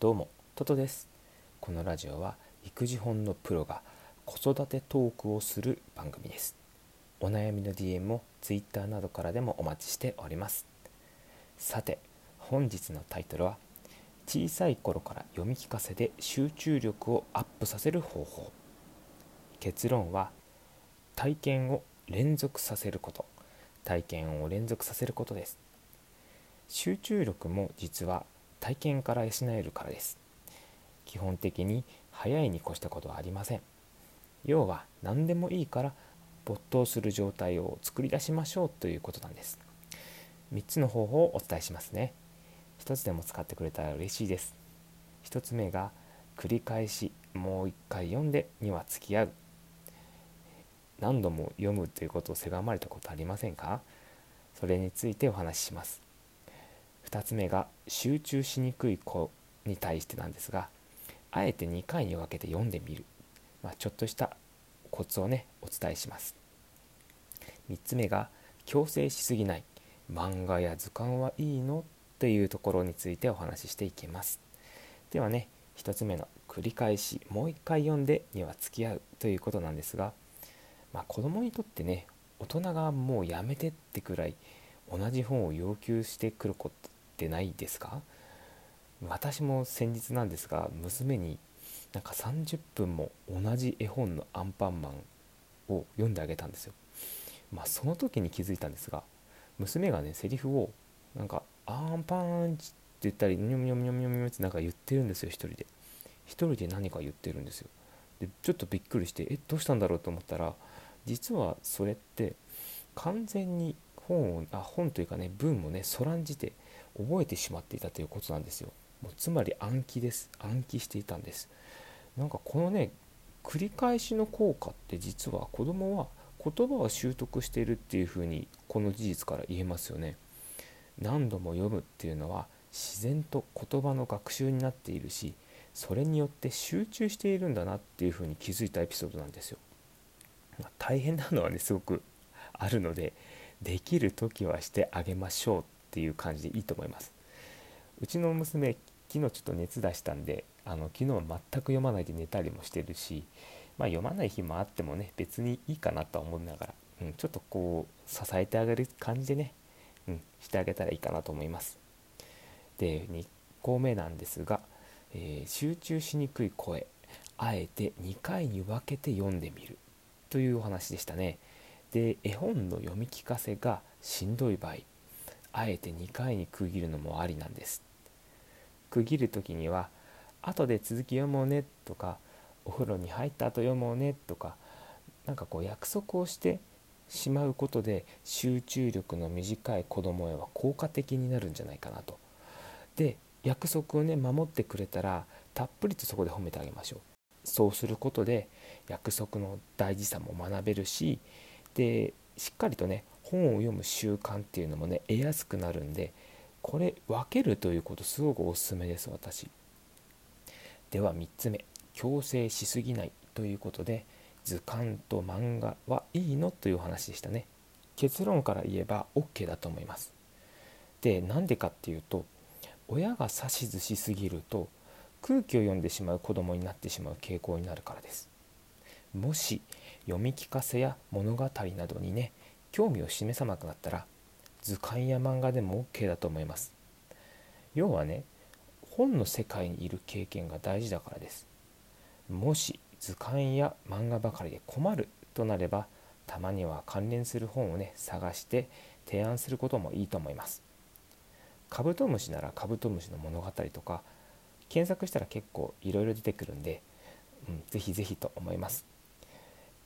どうもトトです。このラジオは育児本のプロが子育てトークをする番組です。お悩みの DM も Twitter などからでもお待ちしております。さて本日のタイトルは小さい頃から読み聞かせで集中力をアップさせる方法。結論は体験を連続させること。体験を連続させることです。集中力も実は体験から養えるからです。基本的に早いに越したことはありません。要は何でもいいから没頭する状態を作り出しましょうということなんです。3つの方法をお伝えしますね。1つでも使ってくれたら嬉しいです。1つ目が繰り返しもう一回読んでには付き合う。何度も読むということを狭まれたことありませんか？それについてお話しします。2つ目が集中しにくい子に対してなんですがあえて2回に分けて読んでみる、まあ、ちょっとしたコツをねお伝えします。3つ目が強制しすぎない。漫画や図鑑はいいの？というところについてお話ししていきます。ではね1つ目の繰り返しもう一回読んでには付き合う。ということなんですが、まあ、子供にとってね大人がもうやめてってくらい同じ本を要求してくることってないですか？私も先日なんですが娘になんか30分も同じ絵本のアンパンマンを読んであげたんですよ。まあその時に気づいたんですが娘がねセリフをなんか「アンパンチ」って言ったり「ニョミニョミニョミニョミ」ってなんか言ってるんですよ一人で。一人で何か言ってるんですよ。でちょっとびっくりしてえどうしたんだろうと思ったら実はそれって完全に本をあ本というかね文もねそらんじて覚えてしまっていたということなんですよ。もうつまり暗記です。暗記していたんです。なんかこのね繰り返しの効果って実は子供は言葉を習得しているっていうふうにこの事実から言えますよね。何度も読むっていうのは自然と言葉の学習になっているしそれによって集中しているんだなっていうふうに気づいたエピソードなんですよ、まあ、大変なのはねすごくあるのでできる時はしてあげましょうっていう感じでいいと思います。うちの娘昨日ちょっと熱出したんであの昨日全く読まないで寝たりもしてるし、まあ、読まない日もあってもね別にいいかなとは思いながら、うん、ちょっとこう支えてあげる感じでね、うん、してあげたらいいかなと思います。で2個目なんですが、えー、集中しにくい声あえて2回に分けて読んでみるというお話でしたね。で絵本の読み聞かせがしんどい場合あえて2回に区切るのもありなんです区切る時には後で続き読もうねとかお風呂に入った後読もうねとかなんかこう約束をしてしまうことで集中力の短い子供へは効果的になるんじゃないかなと。で約束をね守ってくれたらたっぷりとそこで褒めてあげましょう。そうすることで約束の大事さも学べるしでしっかりとね本を読む習慣っていうのもね得やすくなるんでこれ分けるということすごくおすすめです私。では3つ目。強制しすぎないということで図鑑と漫画はいいのという話でしたね。結論から言えば OK だと思います。でなんでかっていうと親が指図しすぎると空気を読んでしまう子供になってしまう傾向になるからです。もし読み聞かせや物語などにね興味を示さなくなったら図鑑や漫画でも OK だと思います。要はね本の世界にいる経験が大事だからです。もし図鑑や漫画ばかりで困るとなればたまには関連する本をね探して提案することもいいと思います。カブトムシならカブトムシの物語とか検索したら結構いろいろ出てくるんで、うん、ぜひぜひと思います。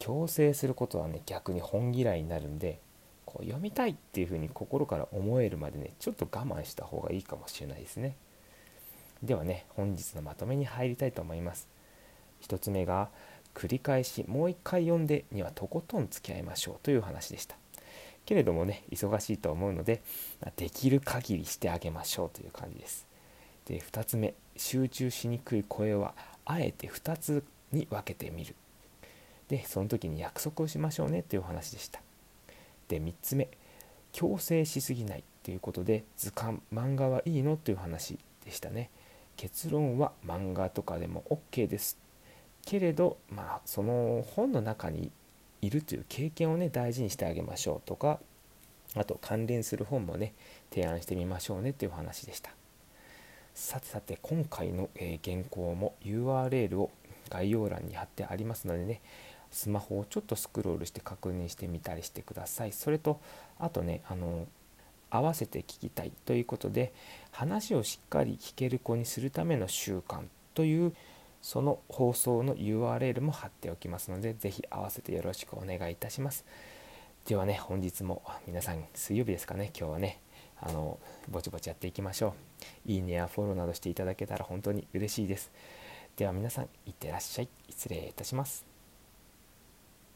強制することはね逆に本嫌いになるんでこう読みたいっていうふうに心から思えるまでねちょっと我慢した方がいいかもしれないですね。ではね本日のまとめに入りたいと思います。1つ目が繰り返しもう一回読んでにはとことん付き合いましょうという話でした。けれどもね忙しいと思うのでできる限りしてあげましょうという感じです。で2つ目集中しにくい声はあえて2つに分けてみる。でその時に約束をしましょうねという話でした。で3つ目強制しすぎないということで図鑑漫画はいいのという話でしたね。結論は漫画とかでも OK です。けれどまあその本の中にいるという経験をね大事にしてあげましょうとかあと関連する本もね提案してみましょうねっていう話でした。さてさて今回の、え、原稿も URL を概要欄に貼ってありますのでねスマホをちょっとスクロールして確認してみたりしてください。それとあとねあの合わせて聞きたいということで話をしっかり聞ける子にするための習慣というその放送の URL も貼っておきますので是非合わせてよろしくお願いいたします。ではね本日も皆さん水曜日ですかね今日はね。あのぼちぼちやっていきましょう。いいねやフォローなどしていただけたら本当に嬉しいです。では皆さんいってらっしゃい。失礼いたします。